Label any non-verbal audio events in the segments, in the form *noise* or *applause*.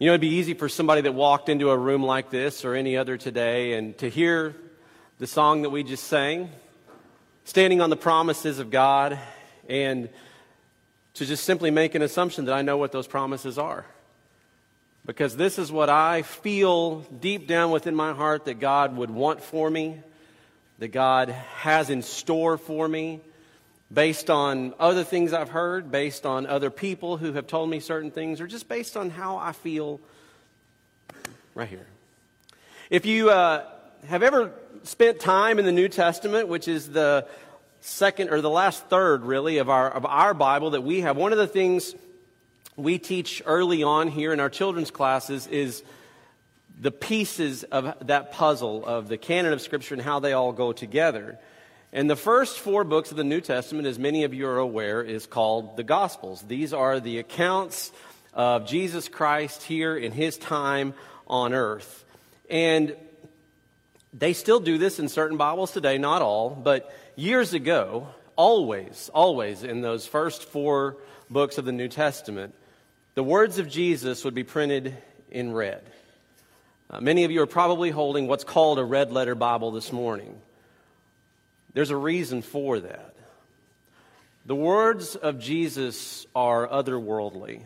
You know, it'd be easy for somebody that walked into a room like this or any other today and to hear the song that we just sang, standing on the promises of God, and to just simply make an assumption that I know what those promises are. Because this is what I feel deep down within my heart that God would want for me, that God has in store for me, based on other things I've heard, based on other people who have told me certain things, or just based on how I feel right here. If you uh, have ever spent time in the New Testament, which is the second or the last third, really, of our, of our Bible that we have, one of the things we teach early on here in our children's classes is the pieces of that puzzle of the canon of Scripture and how they all go together. And the first four books of the New Testament, as many of you are aware, is called the Gospels. These are the accounts of Jesus Christ here in his time on earth. And they still do this in certain Bibles today, not all, but years ago, always, always in those first four books of the New Testament, the words of Jesus would be printed in red. Uh, many of you are probably holding what's called a red letter Bible this morning. There's a reason for that. The words of Jesus are otherworldly.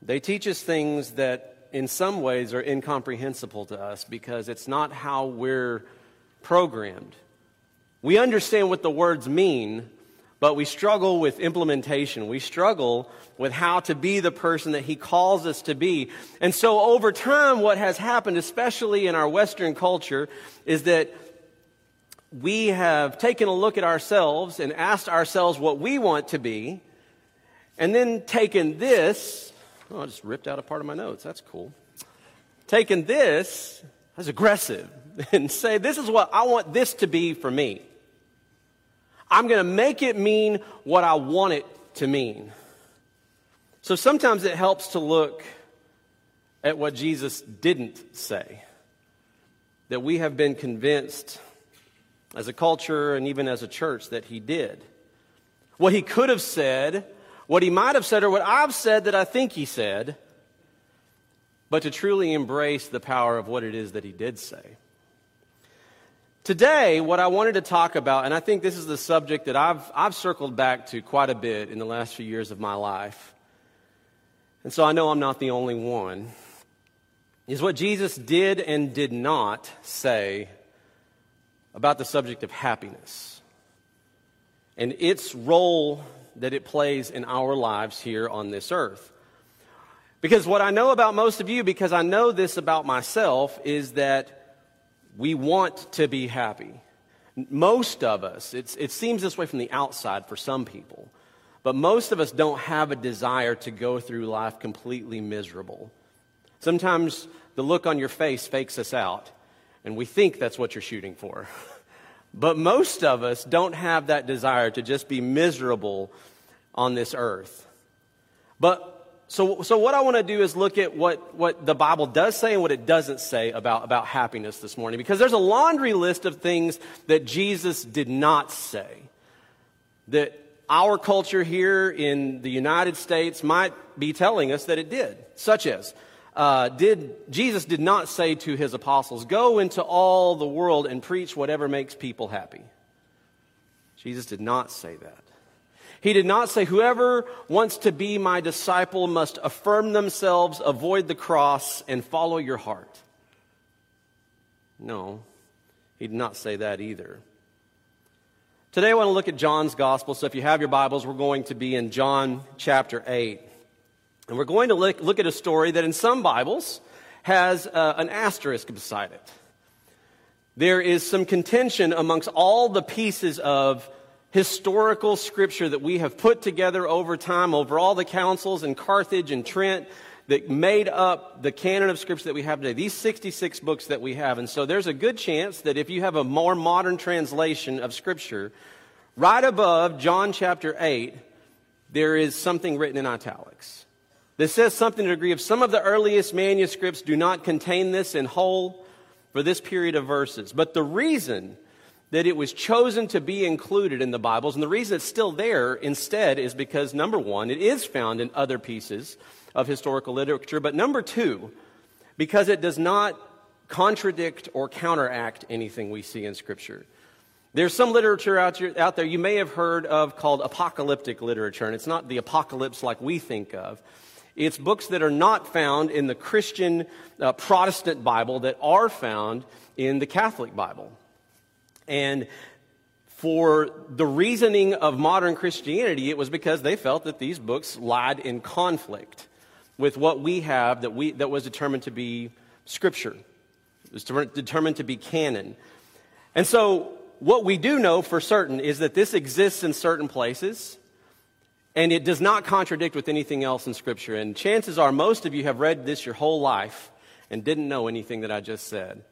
They teach us things that, in some ways, are incomprehensible to us because it's not how we're programmed. We understand what the words mean, but we struggle with implementation. We struggle with how to be the person that He calls us to be. And so, over time, what has happened, especially in our Western culture, is that we have taken a look at ourselves and asked ourselves what we want to be, and then taken this, oh, I just ripped out a part of my notes. That's cool. Taken this as aggressive *laughs* and say, this is what I want this to be for me. I'm going to make it mean what I want it to mean. So sometimes it helps to look at what Jesus didn't say. That we have been convinced as a culture and even as a church that he did. What he could have said, what he might have said, or what I've said that I think he said, but to truly embrace the power of what it is that he did say. Today, what I wanted to talk about, and I think this is the subject that I've, I've circled back to quite a bit in the last few years of my life, and so I know I'm not the only one, is what Jesus did and did not say about the subject of happiness and its role that it plays in our lives here on this earth. Because what I know about most of you, because I know this about myself, is that we want to be happy. Most of us, it seems this way from the outside for some people, but most of us don't have a desire to go through life completely miserable. Sometimes the look on your face fakes us out and we think that's what you're shooting for. *laughs* but most of us don't have that desire to just be miserable on this earth. But so, so what I want to do is look at what, what the Bible does say and what it doesn't say about, about happiness this morning. Because there's a laundry list of things that Jesus did not say. That our culture here in the United States might be telling us that it did. Such as uh, did, Jesus did not say to his apostles, Go into all the world and preach whatever makes people happy. Jesus did not say that. He did not say, Whoever wants to be my disciple must affirm themselves, avoid the cross, and follow your heart. No, he did not say that either. Today I want to look at John's gospel. So if you have your Bibles, we're going to be in John chapter 8. And we're going to look, look at a story that in some Bibles has uh, an asterisk beside it. There is some contention amongst all the pieces of historical scripture that we have put together over time, over all the councils in Carthage and Trent that made up the canon of scripture that we have today, these 66 books that we have. And so there's a good chance that if you have a more modern translation of scripture, right above John chapter 8, there is something written in italics. This says something to the degree of some of the earliest manuscripts do not contain this in whole for this period of verses. But the reason that it was chosen to be included in the Bibles. And the reason it's still there instead is because, number one, it is found in other pieces of historical literature. But number two, because it does not contradict or counteract anything we see in Scripture. There's some literature out, out there you may have heard of called apocalyptic literature, and it's not the apocalypse like we think of. It's books that are not found in the Christian uh, Protestant Bible that are found in the Catholic Bible. And for the reasoning of modern Christianity, it was because they felt that these books lied in conflict with what we have that, we, that was determined to be Scripture, it was determined to be canon. And so, what we do know for certain is that this exists in certain places, and it does not contradict with anything else in Scripture. And chances are most of you have read this your whole life and didn't know anything that I just said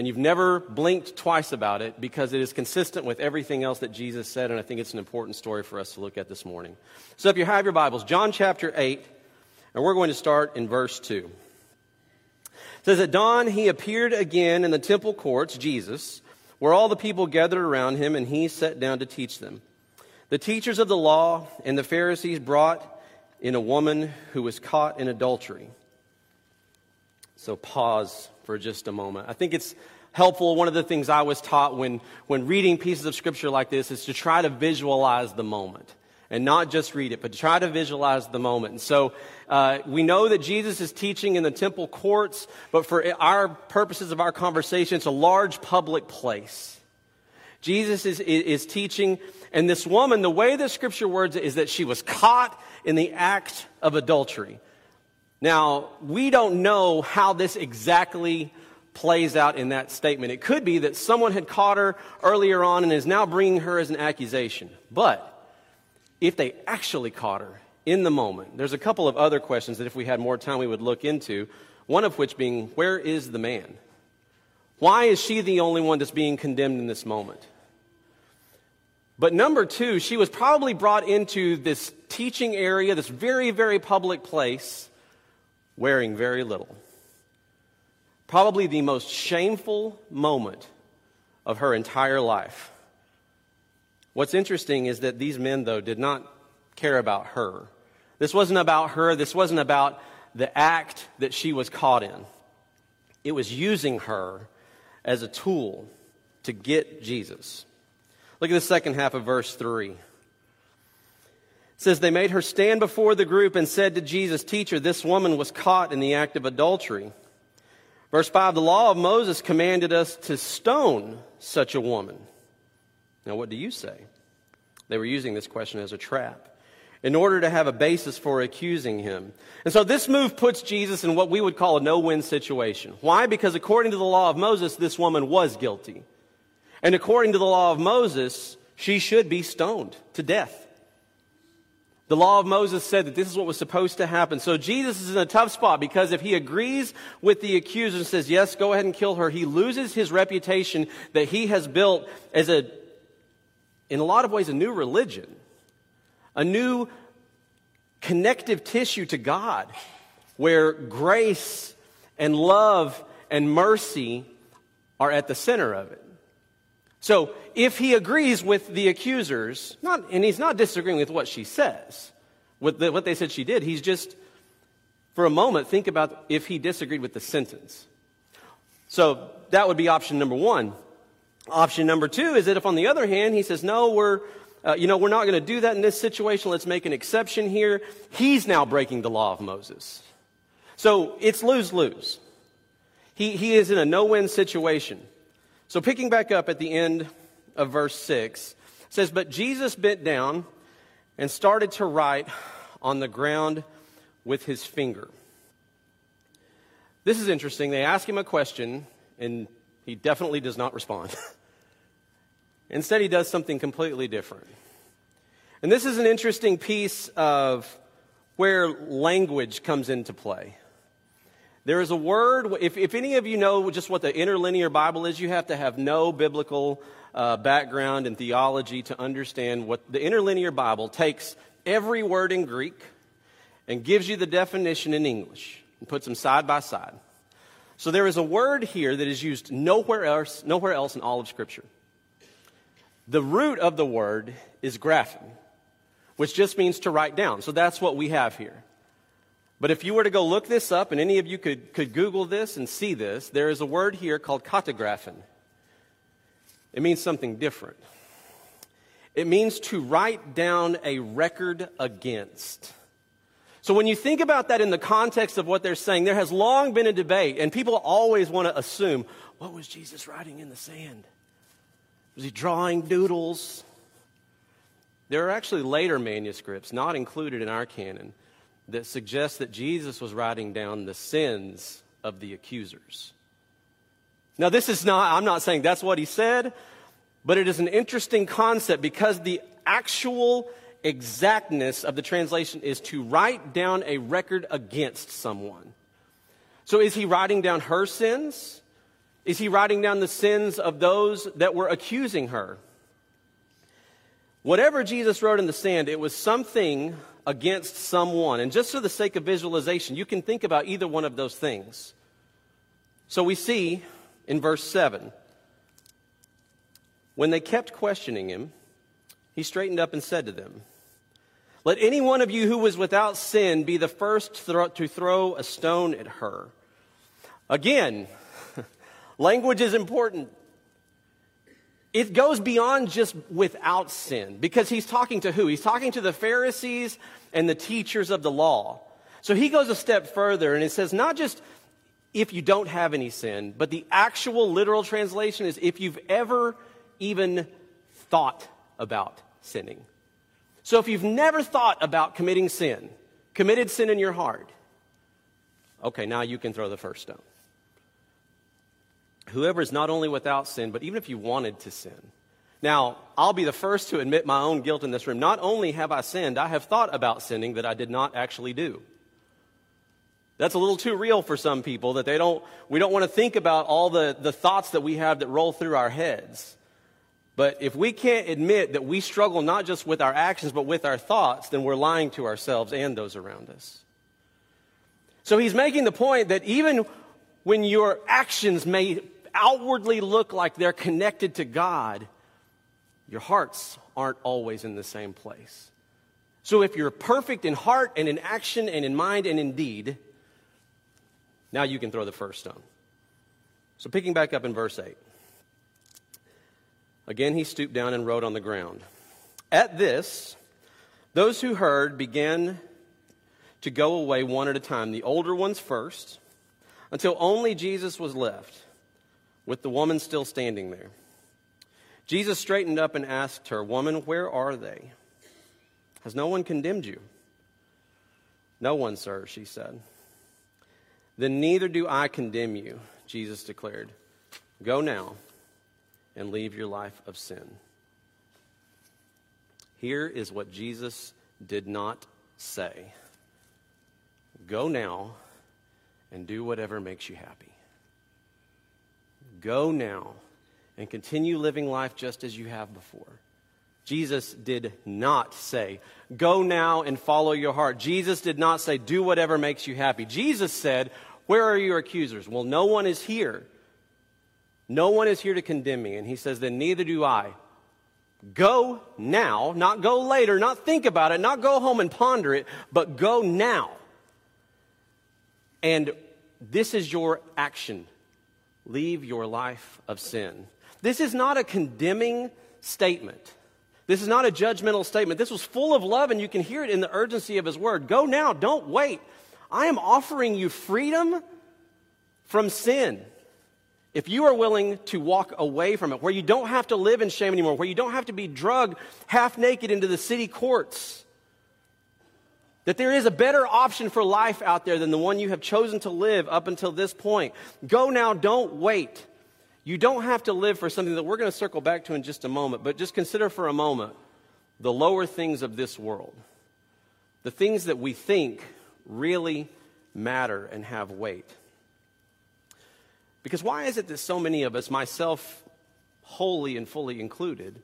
and you've never blinked twice about it because it is consistent with everything else that Jesus said, and I think it's an important story for us to look at this morning. So if you have your Bibles, John chapter 8, and we're going to start in verse 2. It says, At dawn he appeared again in the temple courts, Jesus, where all the people gathered around him, and he sat down to teach them. The teachers of the law and the Pharisees brought in a woman who was caught in adultery. So pause for just a moment. I think it's helpful. One of the things I was taught when, when reading pieces of scripture like this is to try to visualize the moment and not just read it, but try to visualize the moment. And so uh, we know that Jesus is teaching in the temple courts, but for our purposes of our conversation, it's a large public place. Jesus is, is teaching, and this woman, the way the scripture words it is that she was caught in the act of adultery. Now, we don't know how this exactly plays out in that statement. It could be that someone had caught her earlier on and is now bringing her as an accusation. But if they actually caught her in the moment, there's a couple of other questions that if we had more time we would look into. One of which being, where is the man? Why is she the only one that's being condemned in this moment? But number two, she was probably brought into this teaching area, this very, very public place wearing very little. Probably the most shameful moment of her entire life. What's interesting is that these men, though, did not care about her. This wasn't about her. This wasn't about the act that she was caught in. It was using her as a tool to get Jesus. Look at the second half of verse 3 It says they made her stand before the group and said to Jesus, Teacher, this woman was caught in the act of adultery. Verse 5 The law of Moses commanded us to stone such a woman. Now, what do you say? They were using this question as a trap in order to have a basis for accusing him. And so this move puts Jesus in what we would call a no win situation. Why? Because according to the law of Moses, this woman was guilty. And according to the law of Moses, she should be stoned to death. The law of Moses said that this is what was supposed to happen. So Jesus is in a tough spot because if he agrees with the accuser and says, yes, go ahead and kill her, he loses his reputation that he has built as a, in a lot of ways, a new religion, a new connective tissue to God where grace and love and mercy are at the center of it. So if he agrees with the accusers, not, and he's not disagreeing with what she says, with the, what they said she did, he's just, for a moment, think about if he disagreed with the sentence. So that would be option number one. Option number two is that if, on the other hand, he says, no, we're, uh, you know, we're not going to do that in this situation. Let's make an exception here. He's now breaking the law of Moses. So it's lose lose. He, he is in a no win situation. So, picking back up at the end of verse 6, says, But Jesus bent down and started to write on the ground with his finger. This is interesting. They ask him a question, and he definitely does not respond. *laughs* Instead, he does something completely different. And this is an interesting piece of where language comes into play. There is a word, if, if any of you know just what the interlinear Bible is, you have to have no biblical uh, background in theology to understand what the interlinear Bible takes every word in Greek and gives you the definition in English and puts them side by side. So there is a word here that is used nowhere else, nowhere else in all of Scripture. The root of the word is graphen, which just means to write down. So that's what we have here. But if you were to go look this up, and any of you could, could Google this and see this, there is a word here called katagraphen. It means something different. It means to write down a record against. So when you think about that in the context of what they're saying, there has long been a debate, and people always want to assume what was Jesus writing in the sand? Was he drawing doodles? There are actually later manuscripts, not included in our canon, that suggests that Jesus was writing down the sins of the accusers. Now, this is not, I'm not saying that's what he said, but it is an interesting concept because the actual exactness of the translation is to write down a record against someone. So, is he writing down her sins? Is he writing down the sins of those that were accusing her? Whatever Jesus wrote in the sand, it was something against someone. And just for the sake of visualization, you can think about either one of those things. So we see in verse 7 when they kept questioning him, he straightened up and said to them, Let any one of you who was without sin be the first to throw a stone at her. Again, *laughs* language is important. It goes beyond just without sin because he's talking to who? He's talking to the Pharisees and the teachers of the law. So he goes a step further and it says, not just if you don't have any sin, but the actual literal translation is if you've ever even thought about sinning. So if you've never thought about committing sin, committed sin in your heart, okay, now you can throw the first stone. Whoever is not only without sin, but even if you wanted to sin. Now, I'll be the first to admit my own guilt in this room. Not only have I sinned, I have thought about sinning that I did not actually do. That's a little too real for some people that they don't, we don't want to think about all the, the thoughts that we have that roll through our heads. But if we can't admit that we struggle not just with our actions, but with our thoughts, then we're lying to ourselves and those around us. So he's making the point that even when your actions may outwardly look like they're connected to God, your hearts aren't always in the same place. So if you're perfect in heart and in action and in mind and in deed, now you can throw the first stone. So picking back up in verse 8. Again, he stooped down and wrote on the ground. At this, those who heard began to go away one at a time, the older ones first, until only Jesus was left, with the woman still standing there. Jesus straightened up and asked her, Woman, where are they? Has no one condemned you? No one, sir, she said. Then neither do I condemn you, Jesus declared. Go now and leave your life of sin. Here is what Jesus did not say Go now and do whatever makes you happy. Go now and continue living life just as you have before. Jesus did not say, Go now and follow your heart. Jesus did not say, Do whatever makes you happy. Jesus said, Where are your accusers? Well, no one is here. No one is here to condemn me. And he says, Then neither do I. Go now, not go later, not think about it, not go home and ponder it, but go now. And this is your action. Leave your life of sin. This is not a condemning statement. This is not a judgmental statement. This was full of love, and you can hear it in the urgency of his word. Go now, don't wait. I am offering you freedom from sin. If you are willing to walk away from it, where you don't have to live in shame anymore, where you don't have to be drugged half naked into the city courts, that there is a better option for life out there than the one you have chosen to live up until this point. Go now, don't wait. You don't have to live for something that we're going to circle back to in just a moment, but just consider for a moment the lower things of this world. The things that we think really matter and have weight. Because why is it that so many of us, myself wholly and fully included,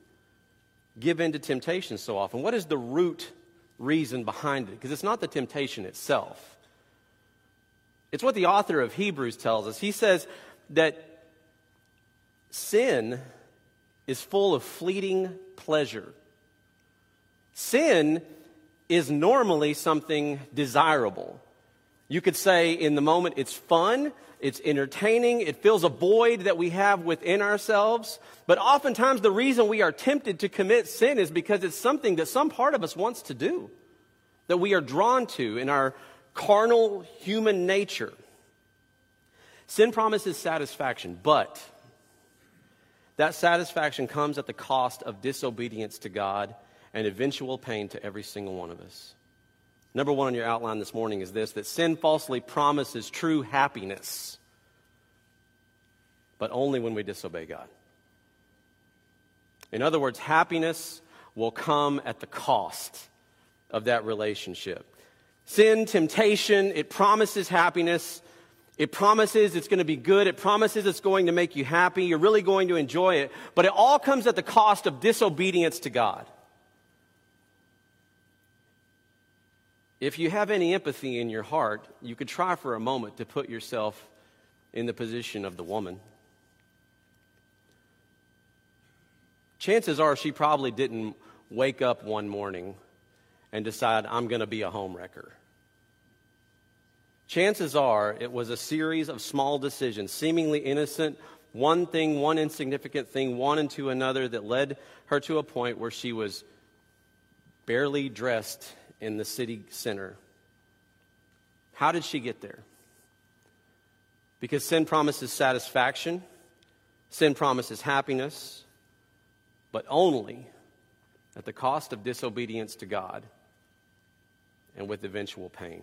give in to temptation so often? What is the root reason behind it? Because it's not the temptation itself. It's what the author of Hebrews tells us. He says that sin is full of fleeting pleasure. Sin is normally something desirable. You could say in the moment it's fun, it's entertaining, it fills a void that we have within ourselves. But oftentimes the reason we are tempted to commit sin is because it's something that some part of us wants to do, that we are drawn to in our carnal human nature. Sin promises satisfaction, but that satisfaction comes at the cost of disobedience to God and eventual pain to every single one of us. Number one on your outline this morning is this that sin falsely promises true happiness, but only when we disobey God. In other words, happiness will come at the cost of that relationship. Sin, temptation, it promises happiness. It promises it's going to be good. It promises it's going to make you happy. You're really going to enjoy it. But it all comes at the cost of disobedience to God. If you have any empathy in your heart, you could try for a moment to put yourself in the position of the woman. Chances are she probably didn't wake up one morning and decide, I'm going to be a homewrecker. Chances are it was a series of small decisions, seemingly innocent, one thing, one insignificant thing, one into another, that led her to a point where she was barely dressed in the city center. How did she get there? Because sin promises satisfaction, sin promises happiness, but only at the cost of disobedience to God and with eventual pain.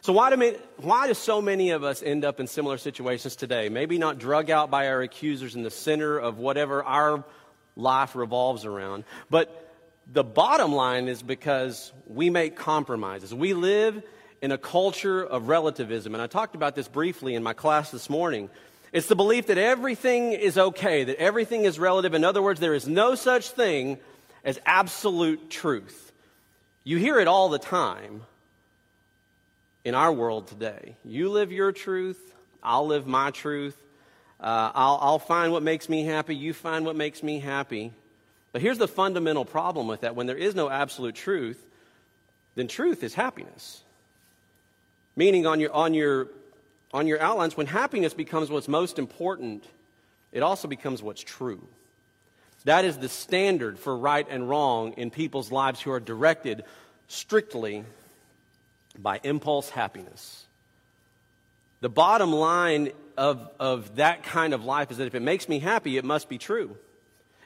So, why do, why do so many of us end up in similar situations today? Maybe not drug out by our accusers in the center of whatever our life revolves around, but the bottom line is because we make compromises. We live in a culture of relativism, and I talked about this briefly in my class this morning. It's the belief that everything is okay, that everything is relative. In other words, there is no such thing as absolute truth. You hear it all the time in our world today. You live your truth, I'll live my truth. Uh, I'll, I'll find what makes me happy, you find what makes me happy. But here's the fundamental problem with that when there is no absolute truth, then truth is happiness. Meaning, on your, on your, on your outlines, when happiness becomes what's most important, it also becomes what's true. That is the standard for right and wrong in people's lives who are directed strictly by impulse happiness. The bottom line of, of that kind of life is that if it makes me happy, it must be true.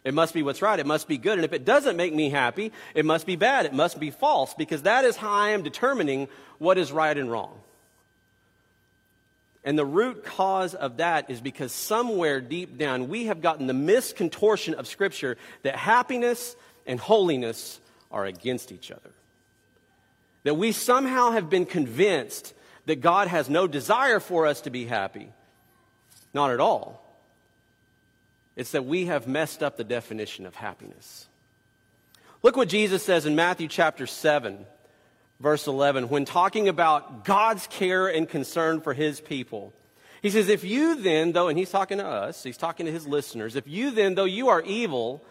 It must be what's right. It must be good. And if it doesn't make me happy, it must be bad. It must be false because that is how I am determining what is right and wrong. And the root cause of that is because somewhere deep down we have gotten the miscontortion of Scripture that happiness and holiness are against each other. That we somehow have been convinced that God has no desire for us to be happy. Not at all. It's that we have messed up the definition of happiness. Look what Jesus says in Matthew chapter 7, verse 11, when talking about God's care and concern for his people. He says, If you then, though, and he's talking to us, he's talking to his listeners, if you then, though you are evil,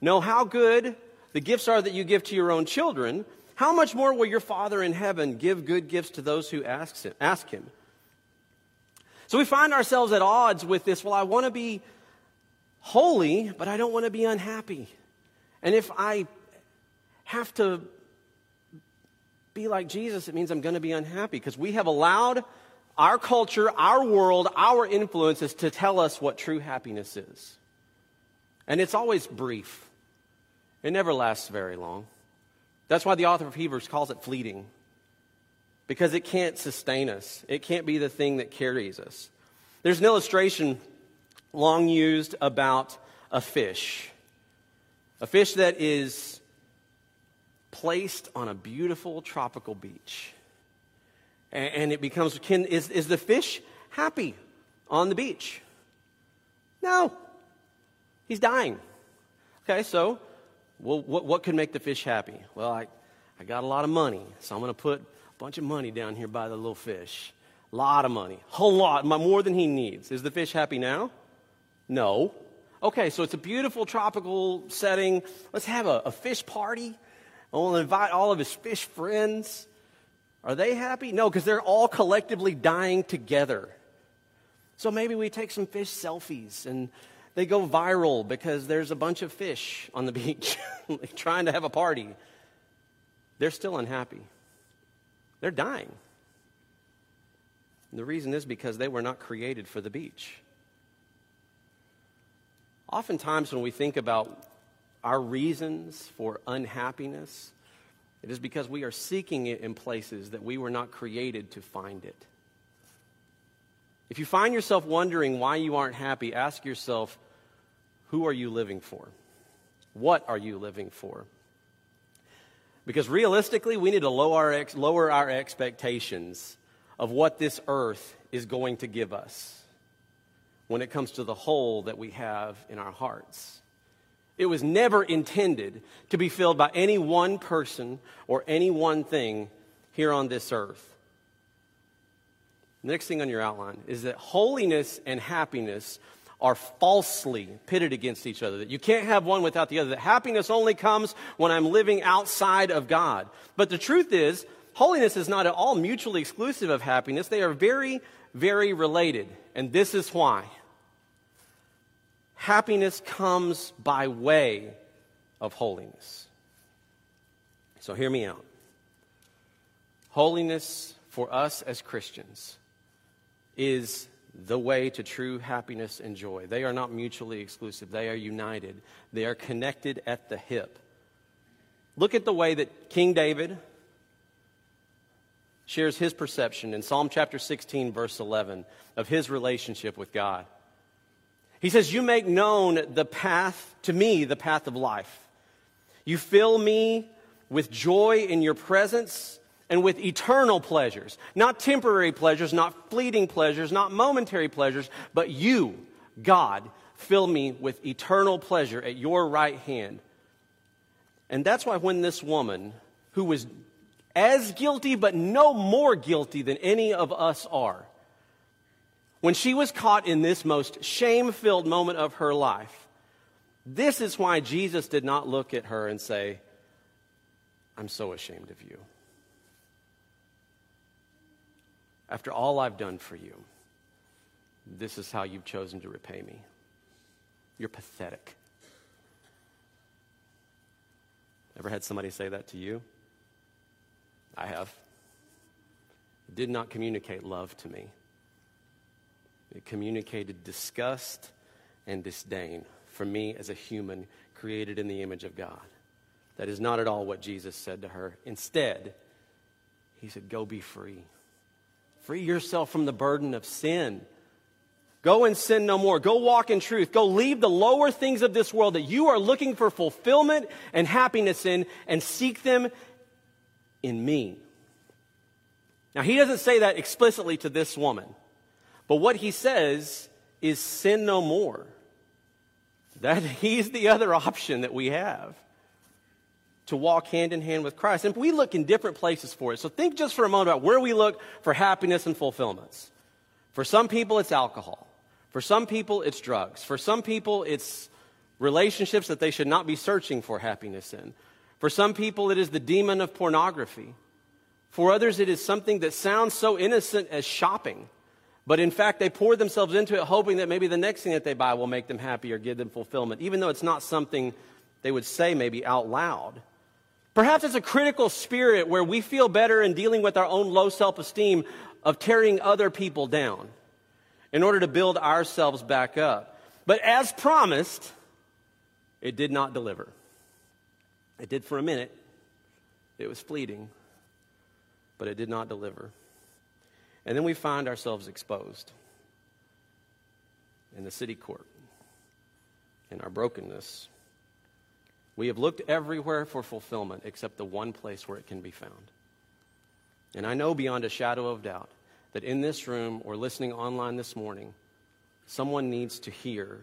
know how good the gifts are that you give to your own children, how much more will your Father in heaven give good gifts to those who ask him? Ask him? So we find ourselves at odds with this. Well, I want to be holy, but I don't want to be unhappy. And if I have to be like Jesus, it means I'm going to be unhappy because we have allowed our culture, our world, our influences to tell us what true happiness is. And it's always brief, it never lasts very long. That's why the author of Hebrews calls it fleeting, because it can't sustain us, it can't be the thing that carries us. There's an illustration long used about a fish. A fish that is placed on a beautiful tropical beach. And, it becomes, can, is, is the fish happy on the beach? No. He's dying. Okay, so well, what, what could make the fish happy? Well, I, I got a lot of money, so I'm going to put a bunch of money down here by the little fish. A lot of money. A whole lot, more than he needs. Is the fish happy now? No. Okay, so it's a beautiful tropical setting. Let's have a, a fish party. I to invite all of his fish friends. Are they happy? No, because they're all collectively dying together. So maybe we take some fish selfies and they go viral because there's a bunch of fish on the *laughs* beach trying to have a party. They're still unhappy. They're dying. And the reason is because they were not created for the beach. Oftentimes, when we think about our reasons for unhappiness, it is because we are seeking it in places that we were not created to find it. If you find yourself wondering why you aren't happy, ask yourself, who are you living for? What are you living for? Because realistically, we need to lower our, lower our expectations of what this earth is going to give us when it comes to the hole that we have in our hearts. It was never intended to be filled by any one person or any one thing here on this earth. Next thing on your outline is that holiness and happiness are falsely pitted against each other. That you can't have one without the other. That happiness only comes when I'm living outside of God. But the truth is, holiness is not at all mutually exclusive of happiness. They are very, very related. And this is why. Happiness comes by way of holiness. So hear me out. Holiness for us as Christians is the way to true happiness and joy. They are not mutually exclusive, they are united, they are connected at the hip. Look at the way that King David shares his perception in Psalm chapter 16, verse 11, of his relationship with God. He says, You make known the path, to me, the path of life. You fill me with joy in your presence and with eternal pleasures. Not temporary pleasures, not fleeting pleasures, not momentary pleasures, but you, God, fill me with eternal pleasure at your right hand. And that's why when this woman, who was as guilty but no more guilty than any of us are, when she was caught in this most shame filled moment of her life, this is why Jesus did not look at her and say, I'm so ashamed of you. After all I've done for you, this is how you've chosen to repay me. You're pathetic. Ever had somebody say that to you? I have. Did not communicate love to me. It communicated disgust and disdain for me as a human created in the image of God. That is not at all what Jesus said to her. Instead, he said, Go be free. Free yourself from the burden of sin. Go and sin no more. Go walk in truth. Go leave the lower things of this world that you are looking for fulfillment and happiness in and seek them in me. Now, he doesn't say that explicitly to this woman. But what he says is sin no more. That *laughs* he's the other option that we have to walk hand in hand with Christ. And we look in different places for it. So think just for a moment about where we look for happiness and fulfillments. For some people, it's alcohol. For some people, it's drugs. For some people, it's relationships that they should not be searching for happiness in. For some people, it is the demon of pornography. For others, it is something that sounds so innocent as shopping. But in fact, they pour themselves into it hoping that maybe the next thing that they buy will make them happy or give them fulfillment, even though it's not something they would say maybe out loud. Perhaps it's a critical spirit where we feel better in dealing with our own low self esteem of tearing other people down in order to build ourselves back up. But as promised, it did not deliver. It did for a minute, it was fleeting, but it did not deliver. And then we find ourselves exposed in the city court in our brokenness. We have looked everywhere for fulfillment except the one place where it can be found. And I know beyond a shadow of doubt that in this room or listening online this morning, someone needs to hear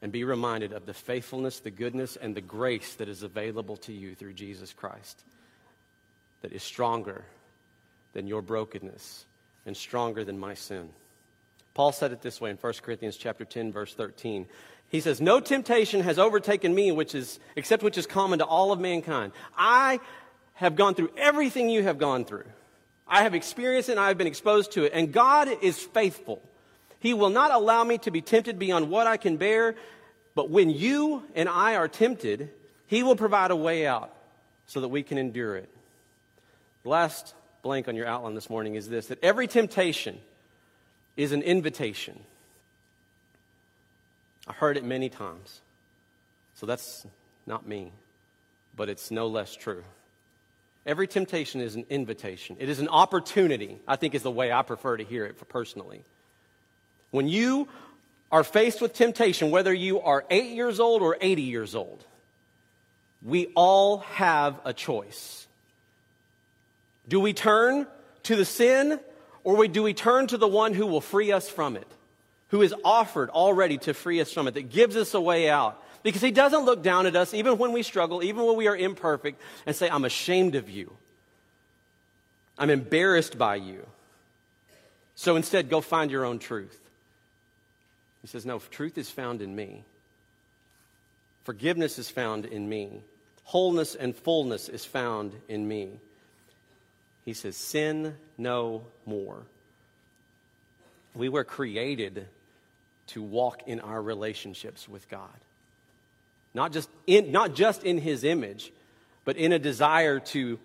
and be reminded of the faithfulness, the goodness, and the grace that is available to you through Jesus Christ that is stronger than your brokenness and stronger than my sin. Paul said it this way in 1 Corinthians chapter 10 verse 13. He says, No temptation has overtaken me, which is, except which is common to all of mankind. I have gone through everything you have gone through. I have experienced it and I have been exposed to it. And God is faithful. He will not allow me to be tempted beyond what I can bear. But when you and I are tempted, He will provide a way out so that we can endure it. The last blank on your outline this morning is this that every temptation is an invitation. I heard it many times. So that's not me, but it's no less true. Every temptation is an invitation. It is an opportunity, I think is the way I prefer to hear it personally. When you are faced with temptation, whether you are eight years old or 80 years old, we all have a choice. Do we turn to the sin or do we turn to the one who will free us from it? Who is offered already to free us from it, that gives us a way out? Because he doesn't look down at us, even when we struggle, even when we are imperfect, and say, I'm ashamed of you. I'm embarrassed by you. So instead, go find your own truth. He says, No, truth is found in me. Forgiveness is found in me. Wholeness and fullness is found in me. He says, Sin no more. We were created to walk in our relationships with God. Not just in, not just in His image, but in a desire to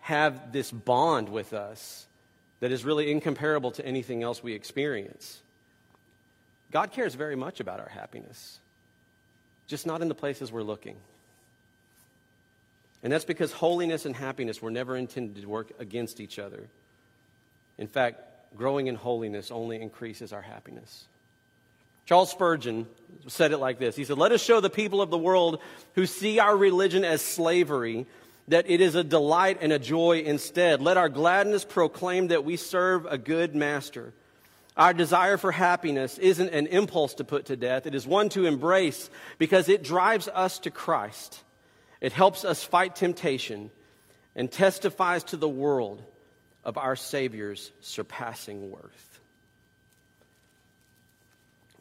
have this bond with us that is really incomparable to anything else we experience. God cares very much about our happiness, just not in the places we're looking. And that's because holiness and happiness were never intended to work against each other. In fact, growing in holiness only increases our happiness. Charles Spurgeon said it like this He said, Let us show the people of the world who see our religion as slavery that it is a delight and a joy instead. Let our gladness proclaim that we serve a good master. Our desire for happiness isn't an impulse to put to death, it is one to embrace because it drives us to Christ. It helps us fight temptation and testifies to the world of our Savior's surpassing worth.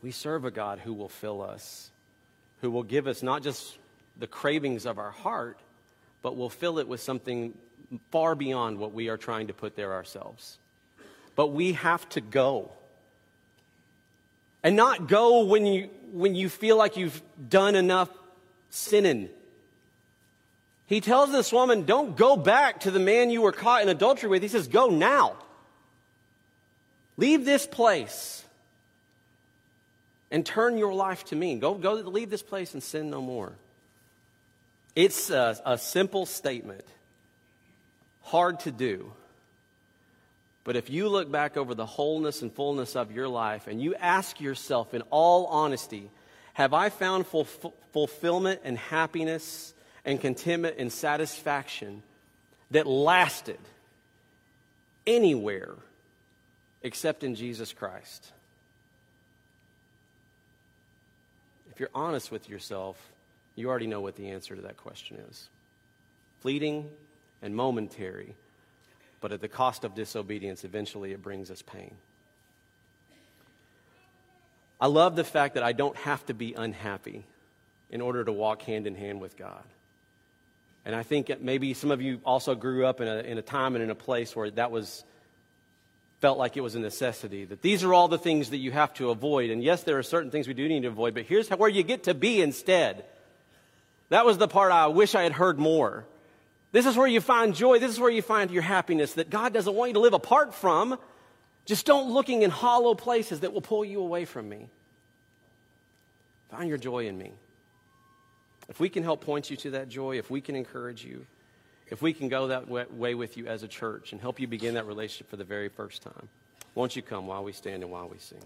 We serve a God who will fill us, who will give us not just the cravings of our heart, but will fill it with something far beyond what we are trying to put there ourselves. But we have to go. And not go when you, when you feel like you've done enough sinning. He tells this woman, Don't go back to the man you were caught in adultery with. He says, Go now. Leave this place and turn your life to me. Go, go leave this place and sin no more. It's a, a simple statement, hard to do. But if you look back over the wholeness and fullness of your life and you ask yourself in all honesty, have I found ful- fulfillment and happiness and contentment and satisfaction that lasted anywhere except in Jesus Christ? If you're honest with yourself, you already know what the answer to that question is fleeting and momentary but at the cost of disobedience, eventually it brings us pain. I love the fact that I don't have to be unhappy in order to walk hand in hand with God. And I think maybe some of you also grew up in a, in a time and in a place where that was felt like it was a necessity. That these are all the things that you have to avoid. And yes, there are certain things we do need to avoid, but here's how, where you get to be instead. That was the part I wish I had heard more. This is where you find joy. This is where you find your happiness that God doesn't want you to live apart from. Just don't looking in hollow places that will pull you away from me. Find your joy in me. If we can help point you to that joy, if we can encourage you, if we can go that way with you as a church and help you begin that relationship for the very first time, won't you come while we stand and while we sing?